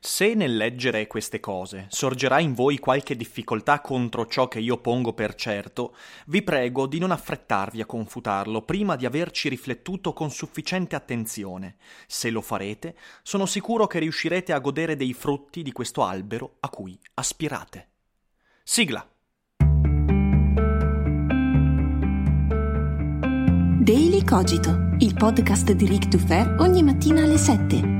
Se nel leggere queste cose sorgerà in voi qualche difficoltà contro ciò che io pongo per certo, vi prego di non affrettarvi a confutarlo prima di averci riflettuto con sufficiente attenzione. Se lo farete, sono sicuro che riuscirete a godere dei frutti di questo albero a cui aspirate. Sigla. Daily Cogito, il podcast di Rick Dufer ogni mattina alle 7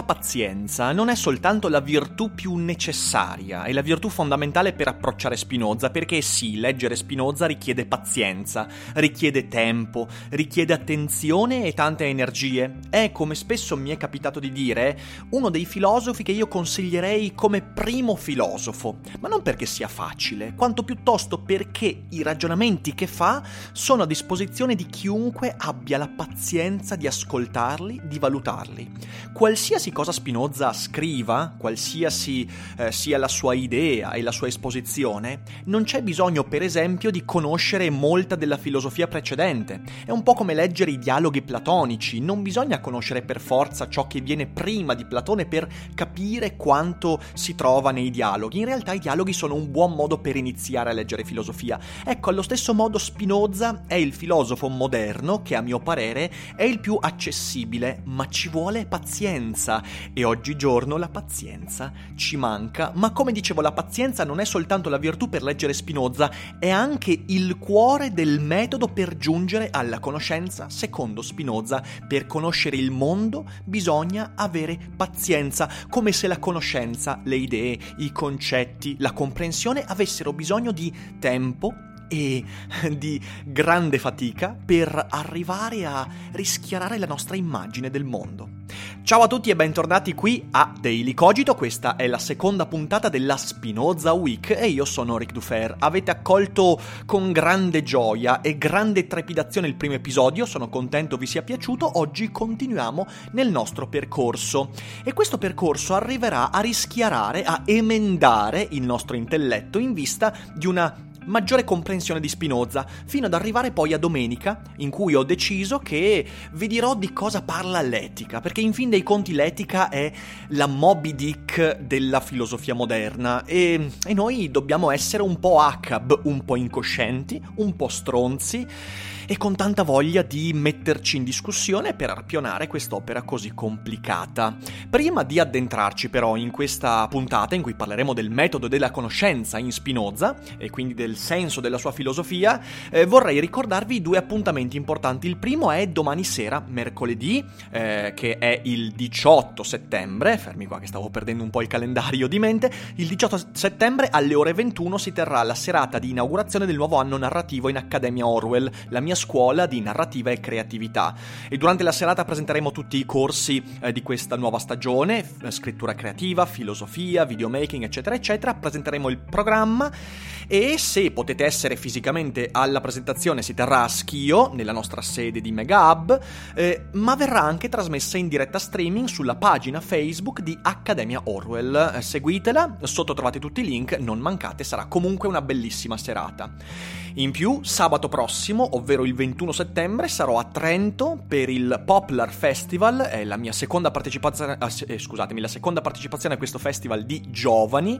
La pazienza non è soltanto la virtù più necessaria, è la virtù fondamentale per approcciare Spinoza, perché sì, leggere Spinoza richiede pazienza, richiede tempo, richiede attenzione e tante energie. È, come spesso mi è capitato di dire, uno dei filosofi che io consiglierei come primo filosofo, ma non perché sia facile, quanto piuttosto perché i ragionamenti che fa sono a disposizione di chiunque abbia la pazienza di ascoltarli, di valutarli. Qualsiasi qualsiasi cosa Spinoza scriva, qualsiasi eh, sia la sua idea e la sua esposizione, non c'è bisogno, per esempio, di conoscere molta della filosofia precedente. È un po' come leggere i dialoghi platonici, non bisogna conoscere per forza ciò che viene prima di Platone per capire quanto si trova nei dialoghi. In realtà i dialoghi sono un buon modo per iniziare a leggere filosofia. Ecco, allo stesso modo Spinoza è il filosofo moderno che a mio parere è il più accessibile, ma ci vuole pazienza pazienza e oggigiorno la pazienza ci manca, ma come dicevo la pazienza non è soltanto la virtù per leggere Spinoza, è anche il cuore del metodo per giungere alla conoscenza. Secondo Spinoza, per conoscere il mondo bisogna avere pazienza, come se la conoscenza, le idee, i concetti, la comprensione avessero bisogno di tempo e di grande fatica per arrivare a rischiarare la nostra immagine del mondo. Ciao a tutti e bentornati qui a Daily Cogito, questa è la seconda puntata della Spinoza Week e io sono Rick Dufer. Avete accolto con grande gioia e grande trepidazione il primo episodio, sono contento vi sia piaciuto, oggi continuiamo nel nostro percorso e questo percorso arriverà a rischiarare, a emendare il nostro intelletto in vista di una maggiore comprensione di Spinoza, fino ad arrivare poi a domenica, in cui ho deciso che vi dirò di cosa parla l'etica, perché in fin dei conti l'etica è la Moby Dick della filosofia moderna e, e noi dobbiamo essere un po' ACAB, un po' incoscienti, un po' stronzi e con tanta voglia di metterci in discussione per arpionare quest'opera così complicata. Prima di addentrarci però in questa puntata in cui parleremo del metodo della conoscenza in Spinoza e quindi del senso della sua filosofia, eh, vorrei ricordarvi due appuntamenti importanti. Il primo è domani sera, mercoledì, eh, che è il 18 settembre, fermi qua che stavo perdendo un po' il calendario di mente, il 18 settembre alle ore 21 si terrà la serata di inaugurazione del nuovo anno narrativo in Accademia Orwell, la mia scuola di narrativa e creatività. E durante la serata presenteremo tutti i corsi eh, di questa nuova stagione, scrittura creativa, filosofia, videomaking, eccetera, eccetera. Presenteremo il programma e se potete essere fisicamente alla presentazione si terrà a Schio, nella nostra sede di Mega Hub, eh, ma verrà anche trasmessa in diretta streaming sulla pagina Facebook di Accademia Orwell. Eh, seguitela, sotto trovate tutti i link, non mancate, sarà comunque una bellissima serata. In più, sabato prossimo, ovvero il 21 settembre, sarò a Trento per il Poplar Festival, è la mia seconda partecipazione, eh, scusatemi, la seconda partecipazione a questo festival di giovani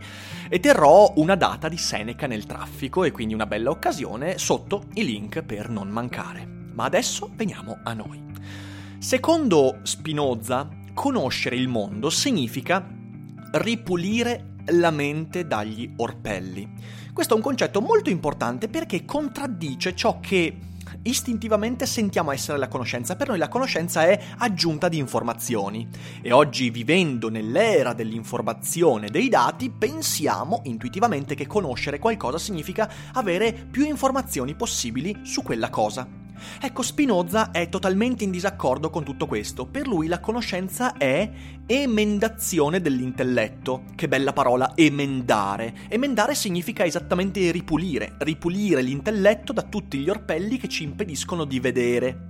e terrò una data di Seneca nel traffico e quindi una bella occasione sotto i link per non mancare. Ma adesso veniamo a noi. Secondo Spinoza, conoscere il mondo significa ripulire la mente dagli orpelli. Questo è un concetto molto importante perché contraddice ciò che istintivamente sentiamo essere la conoscenza. Per noi la conoscenza è aggiunta di informazioni. E oggi, vivendo nell'era dell'informazione dei dati, pensiamo intuitivamente che conoscere qualcosa significa avere più informazioni possibili su quella cosa. Ecco, Spinoza è totalmente in disaccordo con tutto questo. Per lui la conoscenza è emendazione dell'intelletto. Che bella parola, emendare. Emendare significa esattamente ripulire, ripulire l'intelletto da tutti gli orpelli che ci impediscono di vedere.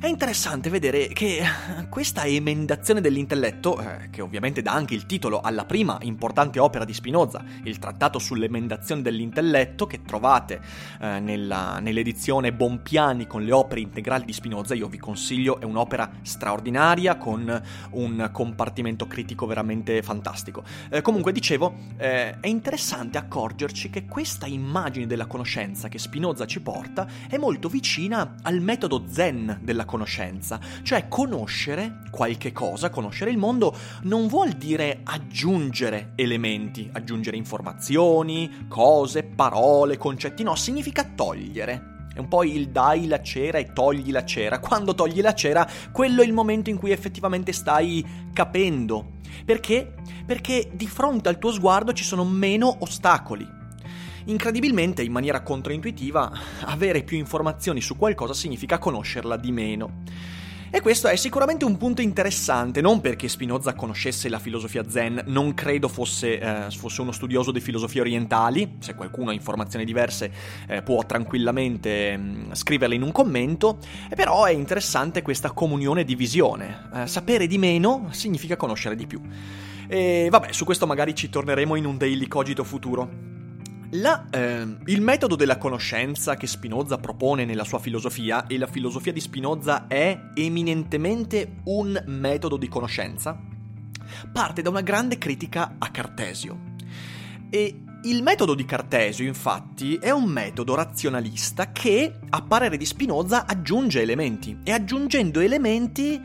È interessante vedere che questa emendazione dell'intelletto, eh, che ovviamente dà anche il titolo alla prima importante opera di Spinoza, il trattato sull'emendazione dell'intelletto, che trovate eh, nella, nell'edizione Bompiani con le opere integrali di Spinoza, io vi consiglio, è un'opera straordinaria con un compartimento critico veramente fantastico. Eh, comunque dicevo, eh, è interessante accorgerci che questa immagine della conoscenza che Spinoza ci porta è molto vicina al metodo zen della conoscenza, cioè conoscere qualche cosa, conoscere il mondo, non vuol dire aggiungere elementi, aggiungere informazioni, cose, parole, concetti, no, significa togliere. È un po' il dai la cera e togli la cera. Quando togli la cera, quello è il momento in cui effettivamente stai capendo. Perché? Perché di fronte al tuo sguardo ci sono meno ostacoli. Incredibilmente, in maniera controintuitiva, avere più informazioni su qualcosa significa conoscerla di meno. E questo è sicuramente un punto interessante, non perché Spinoza conoscesse la filosofia zen, non credo fosse, eh, fosse uno studioso di filosofie orientali, se qualcuno ha informazioni diverse eh, può tranquillamente mh, mm, scriverle in un commento, e però è interessante questa comunione di visione. Eh, sapere di meno significa conoscere di più. E vabbè, su questo magari ci torneremo in un daily cogito futuro. La, eh, il metodo della conoscenza che Spinoza propone nella sua filosofia, e la filosofia di Spinoza è eminentemente un metodo di conoscenza, parte da una grande critica a Cartesio. E il metodo di Cartesio, infatti, è un metodo razionalista che, a parere di Spinoza, aggiunge elementi. E aggiungendo elementi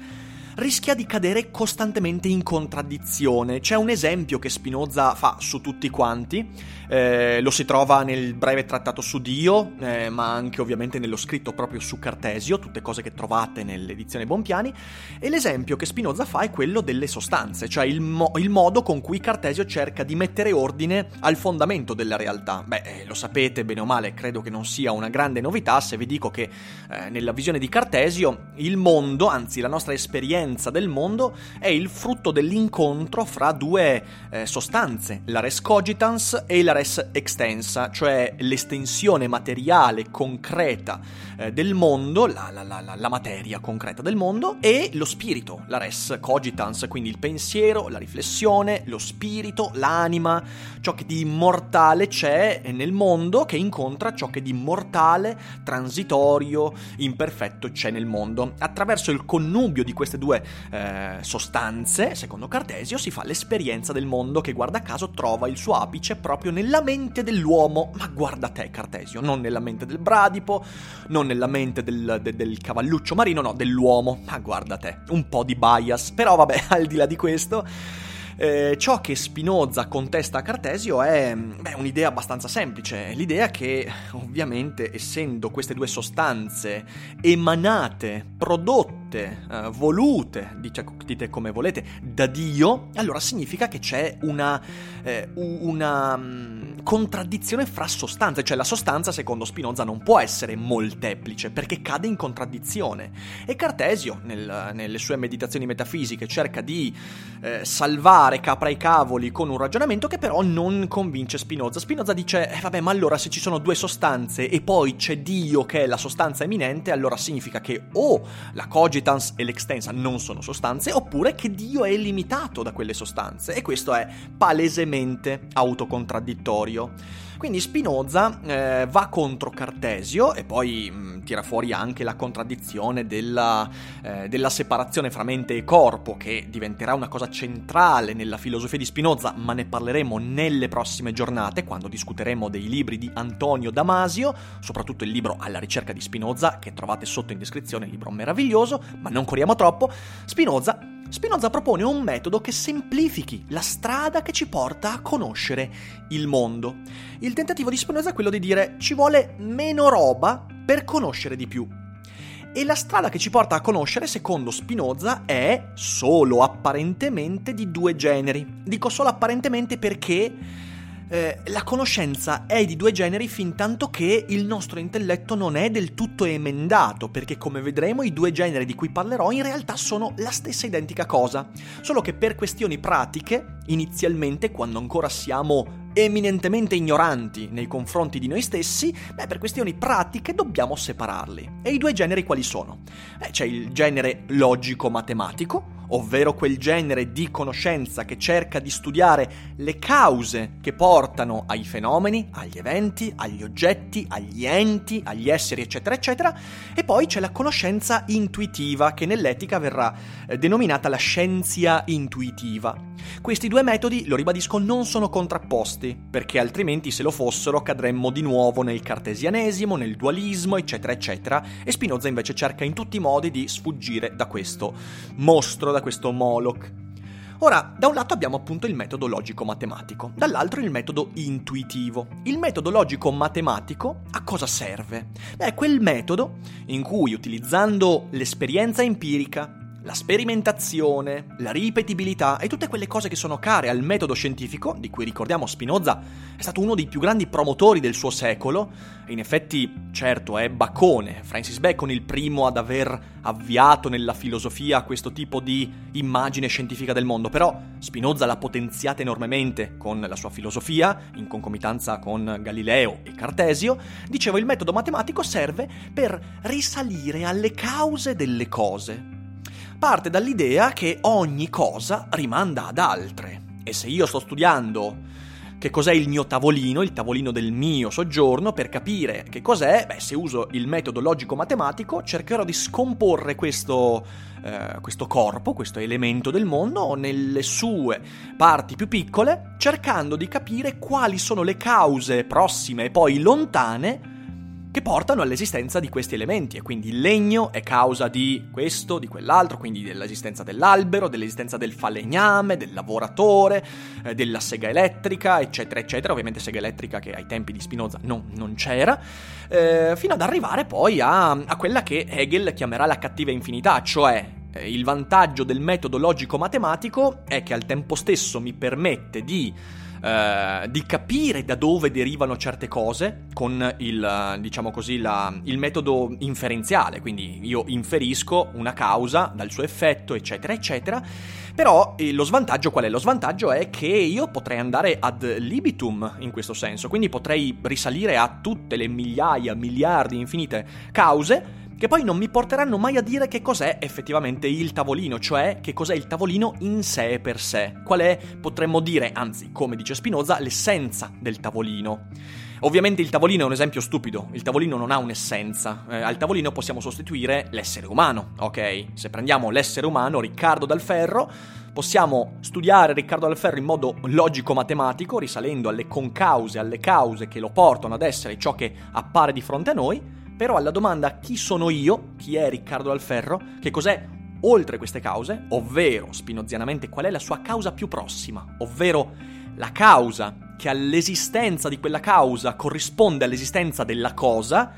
rischia di cadere costantemente in contraddizione. C'è un esempio che Spinoza fa su tutti quanti, eh, lo si trova nel breve trattato su Dio, eh, ma anche ovviamente nello scritto proprio su Cartesio, tutte cose che trovate nell'edizione Bompiani, e l'esempio che Spinoza fa è quello delle sostanze, cioè il, mo- il modo con cui Cartesio cerca di mettere ordine al fondamento della realtà. Beh, eh, lo sapete bene o male, credo che non sia una grande novità se vi dico che eh, nella visione di Cartesio il mondo, anzi la nostra esperienza, del mondo è il frutto dell'incontro fra due eh, sostanze, la res cogitans e la res extensa, cioè l'estensione materiale concreta eh, del mondo, la, la, la, la, materia concreta del mondo, e lo spirito, la res cogitans, quindi il pensiero, la riflessione, lo spirito, l'anima, ciò che di immortale c'è nel mondo che incontra ciò che di mortale, transitorio, imperfetto c'è nel mondo. Attraverso il connubio di queste due eh, sostanze, secondo Cartesio, si fa l'esperienza del mondo che guarda caso trova il suo apice proprio nella mente dell'uomo. Ma guarda te, Cartesio, non nella mente del bradipo, non nella mente del, de, del cavalluccio marino, no, dell'uomo. Ma guarda te, un po' di bias. Però vabbè, al di là di questo... Eh, ciò che Spinoza contesta a Cartesio è beh, un'idea abbastanza semplice, l'idea che ovviamente essendo queste due sostanze emanate, prodotte, uh, volute, dite come volete, da Dio, allora significa che c'è una, eh, una um, contraddizione fra sostanze, cioè la sostanza secondo Spinoza non può essere molteplice perché cade in contraddizione. E Cartesio, nel, nelle sue meditazioni metafisiche, cerca di eh, salvare capra i cavoli con un ragionamento che però non convince Spinoza. Spinoza dice, eh, vabbè, ma allora se ci sono due sostanze e poi c'è Dio che è la sostanza eminente, allora significa che o la cogita cogitans e l'extensa non sono sostanze, oppure che Dio è limitato da quelle sostanze. E questo è palesemente autocontradittorio. Quindi Spinoza eh, va contro Cartesio e poi mh, mm, tira fuori anche la contraddizione della, eh, della, separazione fra mente e corpo, che diventerà una cosa centrale nella filosofia di Spinoza, ma ne parleremo nelle prossime giornate, quando discuteremo dei libri di Antonio Damasio, soprattutto il libro Alla ricerca di Spinoza, che trovate sotto in descrizione, libro meraviglioso, ma non corriamo troppo. Spinoza Spinoza propone un metodo che semplifichi la strada che ci porta a conoscere il mondo. Il tentativo di Spinoza è quello di dire ci vuole meno roba per conoscere di più. E la strada che ci porta a conoscere, secondo Spinoza, è solo apparentemente di due generi. Dico solo apparentemente perché eh, la conoscenza è di due generi fin tanto che il nostro intelletto non è del tutto emendato, perché come vedremo i due generi di cui parlerò in realtà sono la stessa identica cosa, solo che per questioni pratiche, inizialmente, quando ancora siamo eminentemente ignoranti nei confronti di noi stessi, beh, per questioni pratiche dobbiamo separarli. E i due generi quali sono? Eh, c'è il genere logico-matematico, ovvero quel genere di conoscenza che cerca di studiare le cause che portano ai fenomeni, agli eventi, agli oggetti, agli enti, agli esseri, eccetera, eccetera, e poi c'è la conoscenza intuitiva che nell'etica verrà eh, denominata la scienza intuitiva. Questi due metodi, lo ribadisco, non sono contrapposti, perché altrimenti se lo fossero cadremmo di nuovo nel cartesianesimo, nel dualismo, eccetera, eccetera, e Spinoza invece cerca in tutti i modi di sfuggire da questo mostro, da questo Moloch. Ora, da un lato abbiamo appunto il metodo logico-matematico, dall'altro il metodo intuitivo. Il metodo logico-matematico a cosa serve? Beh, è quel metodo in cui utilizzando l'esperienza empirica, la sperimentazione, la ripetibilità e tutte quelle cose che sono care al metodo scientifico, di cui ricordiamo Spinoza è stato uno dei più grandi promotori del suo secolo, e in effetti, certo, è Bacone, Francis Bacon il primo ad aver avviato nella filosofia questo tipo di immagine scientifica del mondo, però Spinoza l'ha potenziata enormemente con la sua filosofia, in concomitanza con Galileo e Cartesio, dicevo il metodo matematico serve per risalire alle cause delle cose, parte dall'idea che ogni cosa rimanda ad altre. E se io sto studiando che cos'è il mio tavolino, il tavolino del mio soggiorno, per capire che cos'è, beh, se uso il metodo logico-matematico, cercherò di scomporre questo, eh, questo corpo, questo elemento del mondo, nelle sue parti più piccole, cercando di capire quali sono le cause prossime e poi lontane che portano all'esistenza di questi elementi e quindi il legno è causa di questo, di quell'altro, quindi dell'esistenza dell'albero, dell'esistenza del falegname, del lavoratore, eh, della sega elettrica, eccetera, eccetera, ovviamente sega elettrica che ai tempi di Spinoza non, non c'era, eh, fino ad arrivare poi a, a quella che Hegel chiamerà la cattiva infinità, cioè eh, il vantaggio del metodo logico-matematico è che al tempo stesso mi permette di eh, di capire da dove derivano certe cose con il, diciamo così, la, il metodo inferenziale, quindi io inferisco una causa dal suo effetto, eccetera, eccetera. Però eh, lo svantaggio qual è? Lo svantaggio è che io potrei andare ad libitum in questo senso, quindi potrei risalire a tutte le migliaia, miliardi, infinite cause che poi non mi porteranno mai a dire che cos'è effettivamente il tavolino, cioè che cos'è il tavolino in sé per sé, qual è, potremmo dire, anzi, come dice Spinoza, l'essenza del tavolino. Ovviamente il tavolino è un esempio stupido, il tavolino non ha un'essenza, eh, al tavolino possiamo sostituire l'essere umano, ok? Se prendiamo l'essere umano, Riccardo Dal Ferro, possiamo studiare Riccardo Dal Ferro in modo logico-matematico, risalendo alle concause, alle cause che lo portano ad essere ciò che appare di fronte a noi, però alla domanda chi sono io, chi è Riccardo Alferro, che cos'è oltre queste cause, ovvero spinozianamente qual è la sua causa più prossima, ovvero la causa che all'esistenza di quella causa corrisponde all'esistenza della cosa,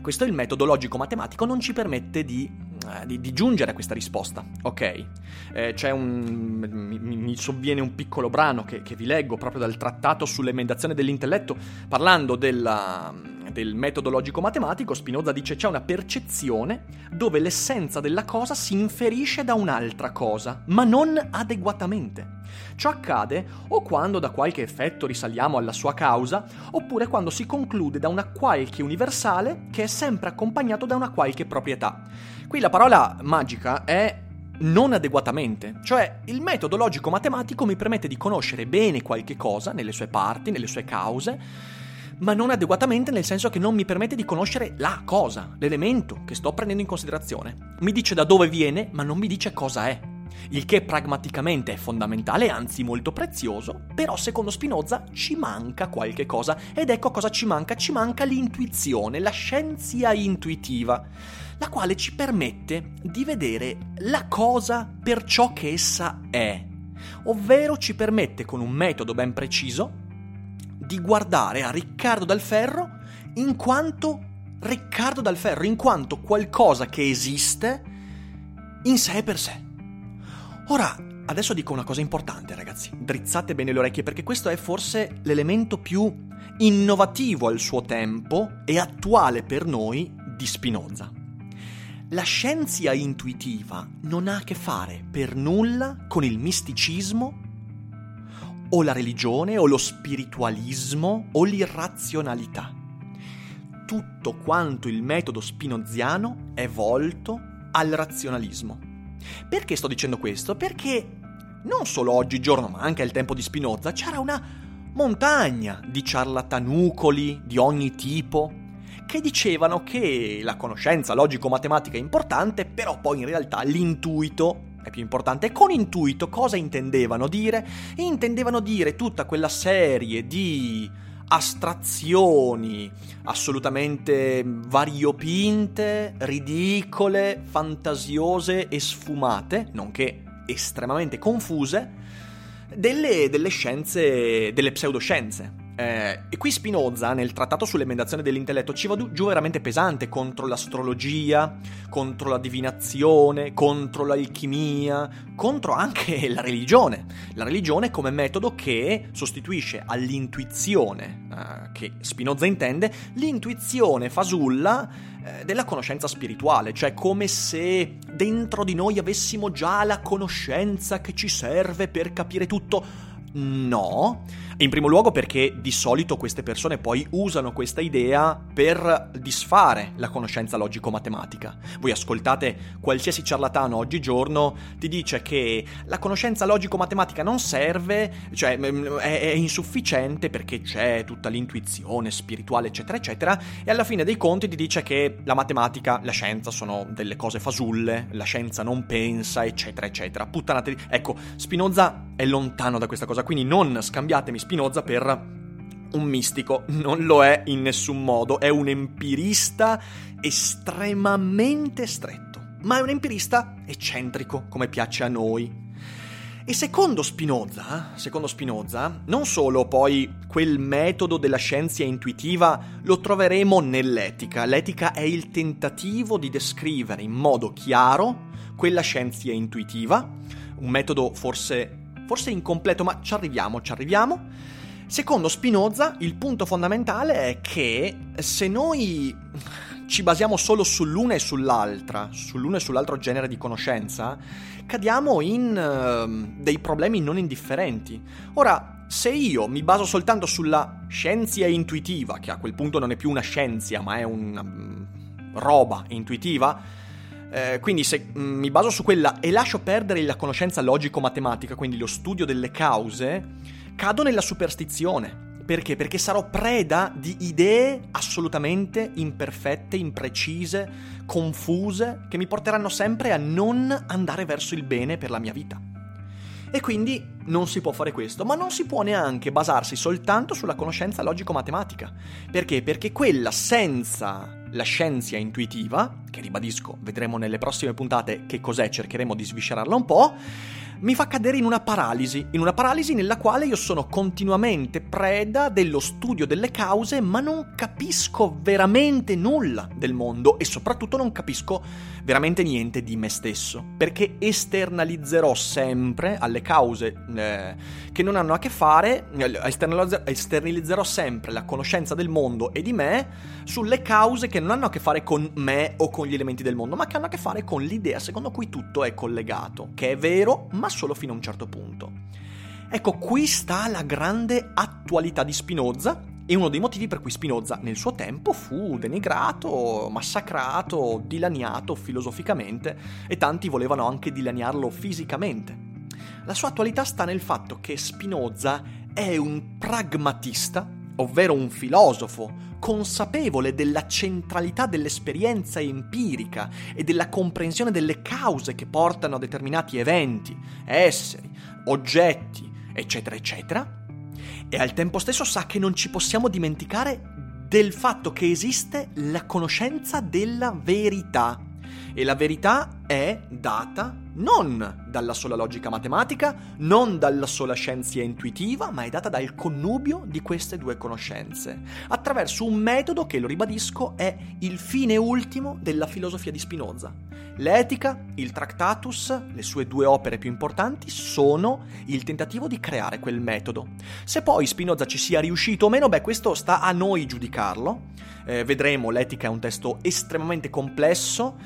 questo è il metodo logico-matematico non ci permette di, eh, di, di, giungere a questa risposta. Ok, eh, un. Mi, mi, sovviene un piccolo brano che, che vi leggo proprio dal trattato sull'emendazione dell'intelletto, parlando della del metodo logico-matematico, Spinoza dice c'è una percezione dove l'essenza della cosa si inferisce da un'altra cosa, ma non adeguatamente. Ciò accade o quando da qualche effetto risaliamo alla sua causa, oppure quando si conclude da una qualche universale che è sempre accompagnato da una qualche proprietà. Qui la parola magica è non adeguatamente, cioè il metodo logico-matematico mi permette di conoscere bene qualche cosa nelle sue parti, nelle sue cause, ma non adeguatamente nel senso che non mi permette di conoscere la cosa, l'elemento che sto prendendo in considerazione. Mi dice da dove viene, ma non mi dice cosa è. il che pragmaticamente è fondamentale, anzi molto prezioso, però secondo Spinoza ci manca qualche cosa ed ecco cosa ci manca, ci manca l'intuizione, la scienza intuitiva, la quale ci permette di vedere la cosa per ciò che essa è, ovvero ci permette con un metodo ben preciso di guardare a Riccardo dal Ferro in quanto Riccardo dal Ferro, in quanto qualcosa che esiste in sé per sé. Ora, adesso dico una cosa importante, ragazzi. Drizzate bene le orecchie perché questo è forse l'elemento più innovativo al suo tempo e attuale per noi di Spinoza. La scienza intuitiva non ha a che fare per nulla con il misticismo o la religione o lo spiritualismo o l'irrazionalità. Tutto quanto il metodo spinoziano è volto al razionalismo. Perché sto dicendo questo? Perché non solo oggigiorno, ma anche al tempo di Spinoza, c'era una montagna di ciarlatanucoli di ogni tipo che dicevano che la conoscenza logico-matematica è importante, però poi in realtà l'intuito è più importante. Con intuito cosa intendevano dire? Intendevano dire tutta quella serie di astrazioni assolutamente variopinte, ridicole, fantasiose e sfumate, nonché estremamente confuse, delle, delle scienze, delle pseudoscienze. Eh, e qui Spinoza, nel trattato sull'emendazione dell'intelletto, ci va giù veramente pesante contro l'astrologia, contro la divinazione, contro l'alchimia, contro anche la religione. La religione come metodo che sostituisce all'intuizione, eh, che Spinoza intende, l'intuizione fasulla eh, della conoscenza spirituale, cioè come se dentro di noi avessimo già la conoscenza che ci serve per capire tutto No, in primo luogo perché di solito queste persone poi usano questa idea per disfare la conoscenza logico-matematica. Voi ascoltate qualsiasi ciarlatano oggigiorno ti dice che la conoscenza logico-matematica non serve, cioè mm, è, è insufficiente perché c'è tutta l'intuizione spirituale eccetera eccetera e alla fine dei conti ti dice che la matematica, la scienza sono delle cose fasulle, la scienza non pensa eccetera eccetera. Puttanate, ecco, Spinoza è lontano da questa cosa, quindi non scambiatemi Spinoza per un mistico, non lo è in nessun modo, è un empirista estremamente stretto, ma è un empirista eccentrico, come piace a noi. E secondo Spinoza, secondo Spinoza, non solo poi quel metodo della scienza intuitiva lo troveremo nell'etica. L'etica è il tentativo di descrivere in modo chiaro quella scienza intuitiva, un metodo forse forse incompleto, ma ci arriviamo, ci arriviamo. Secondo Spinoza, il punto fondamentale è che se noi ci basiamo solo sull'una e sull'altra, sull'uno e sull'altro genere di conoscenza, cadiamo in uh, dei problemi non indifferenti. Ora, se io mi baso soltanto sulla scienza intuitiva, che a quel punto non è più una scienza, ma è una um, roba intuitiva, eh, quindi se mh, mm, mi baso su quella e lascio perdere la conoscenza logico-matematica, quindi lo studio delle cause, cado nella superstizione. Perché? Perché sarò preda di idee assolutamente imperfette, imprecise, confuse, che mi porteranno sempre a non andare verso il bene per la mia vita. E quindi non si può fare questo, ma non si può neanche basarsi soltanto sulla conoscenza logico-matematica. Perché? Perché quella senza la scienza intuitiva, che ribadisco, vedremo nelle prossime puntate che cos'è, cercheremo di sviscerarla un po', mi fa cadere in una paralisi, in una paralisi nella quale io sono continuamente preda dello studio delle cause, ma non capisco veramente nulla del mondo e soprattutto non capisco veramente niente di me stesso, perché esternalizzerò sempre alle cause eh, che non hanno a che fare, eh, esternalizzerò sempre la conoscenza del mondo e di me sulle cause che non hanno a che fare con me o con gli elementi del mondo, ma che hanno a che fare con l'idea secondo cui tutto è collegato, che è vero, ma solo fino a un certo punto. Ecco, qui sta la grande attualità di Spinoza e uno dei motivi per cui Spinoza nel suo tempo fu denigrato, massacrato, dilaniato filosoficamente e tanti volevano anche dilaniarlo fisicamente. La sua attualità sta nel fatto che Spinoza è un pragmatista, ovvero un filosofo consapevole della centralità dell'esperienza empirica e della comprensione delle cause che portano a determinati eventi, esseri, oggetti, eccetera, eccetera, e al tempo stesso sa che non ci possiamo dimenticare del fatto che esiste la conoscenza della verità. E la verità è data non dalla sola logica matematica, non dalla sola scienza intuitiva, ma è data dal connubio di queste due conoscenze, attraverso un metodo che, lo ribadisco, è il fine ultimo della filosofia di Spinoza. L'etica, il Tractatus, le sue due opere più importanti, sono il tentativo di creare quel metodo. Se poi Spinoza ci sia riuscito o meno, beh, questo sta a noi giudicarlo. Eh, vedremo, l'etica è un testo estremamente complesso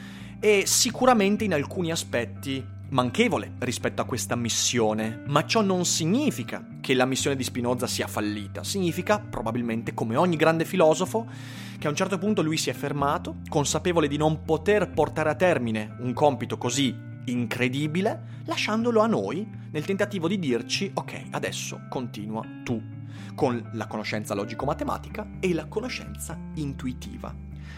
e sicuramente in alcuni aspetti manchevole rispetto a questa missione, ma ciò non significa che la missione di Spinoza sia fallita, significa probabilmente come ogni grande filosofo che a un certo punto lui si è fermato, consapevole di non poter portare a termine un compito così incredibile, lasciandolo a noi nel tentativo di dirci ok, adesso continua tu con la conoscenza logico-matematica e la conoscenza intuitiva.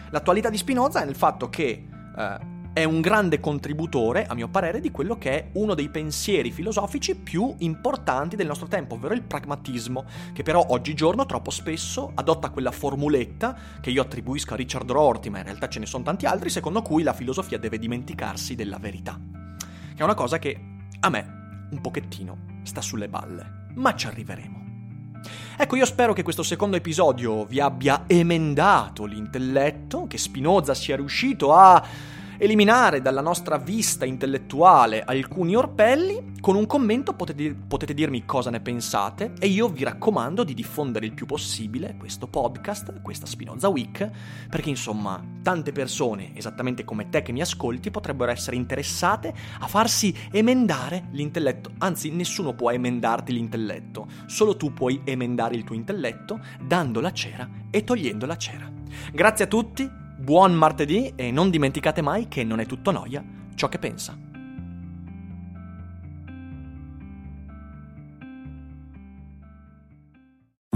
L'attualità di Spinoza è nel fatto che eh, è un grande contributore, a mio parere, di quello che è uno dei pensieri filosofici più importanti del nostro tempo, ovvero il pragmatismo, che però oggigiorno troppo spesso adotta quella formuletta che io attribuisco a Richard Rorty, ma in realtà ce ne sono tanti altri, secondo cui la filosofia deve dimenticarsi della verità. Che è una cosa che a me un pochettino sta sulle balle, ma ci arriveremo. Ecco, io spero che questo secondo episodio vi abbia emendato l'intelletto, che Spinoza sia riuscito a eliminare dalla nostra vista intellettuale alcuni orpelli, con un commento potete, potete dirmi cosa ne pensate e io vi raccomando di diffondere il più possibile questo podcast, questa Spinoza Week, perché insomma tante persone, esattamente come te che mi ascolti, potrebbero essere interessate a farsi emendare l'intelletto, anzi nessuno può emendarti l'intelletto, solo tu puoi emendare il tuo intelletto dando la cera e togliendo la cera. Grazie a tutti, Buon martedì e non dimenticate mai che non è tutto noia ciò che pensa.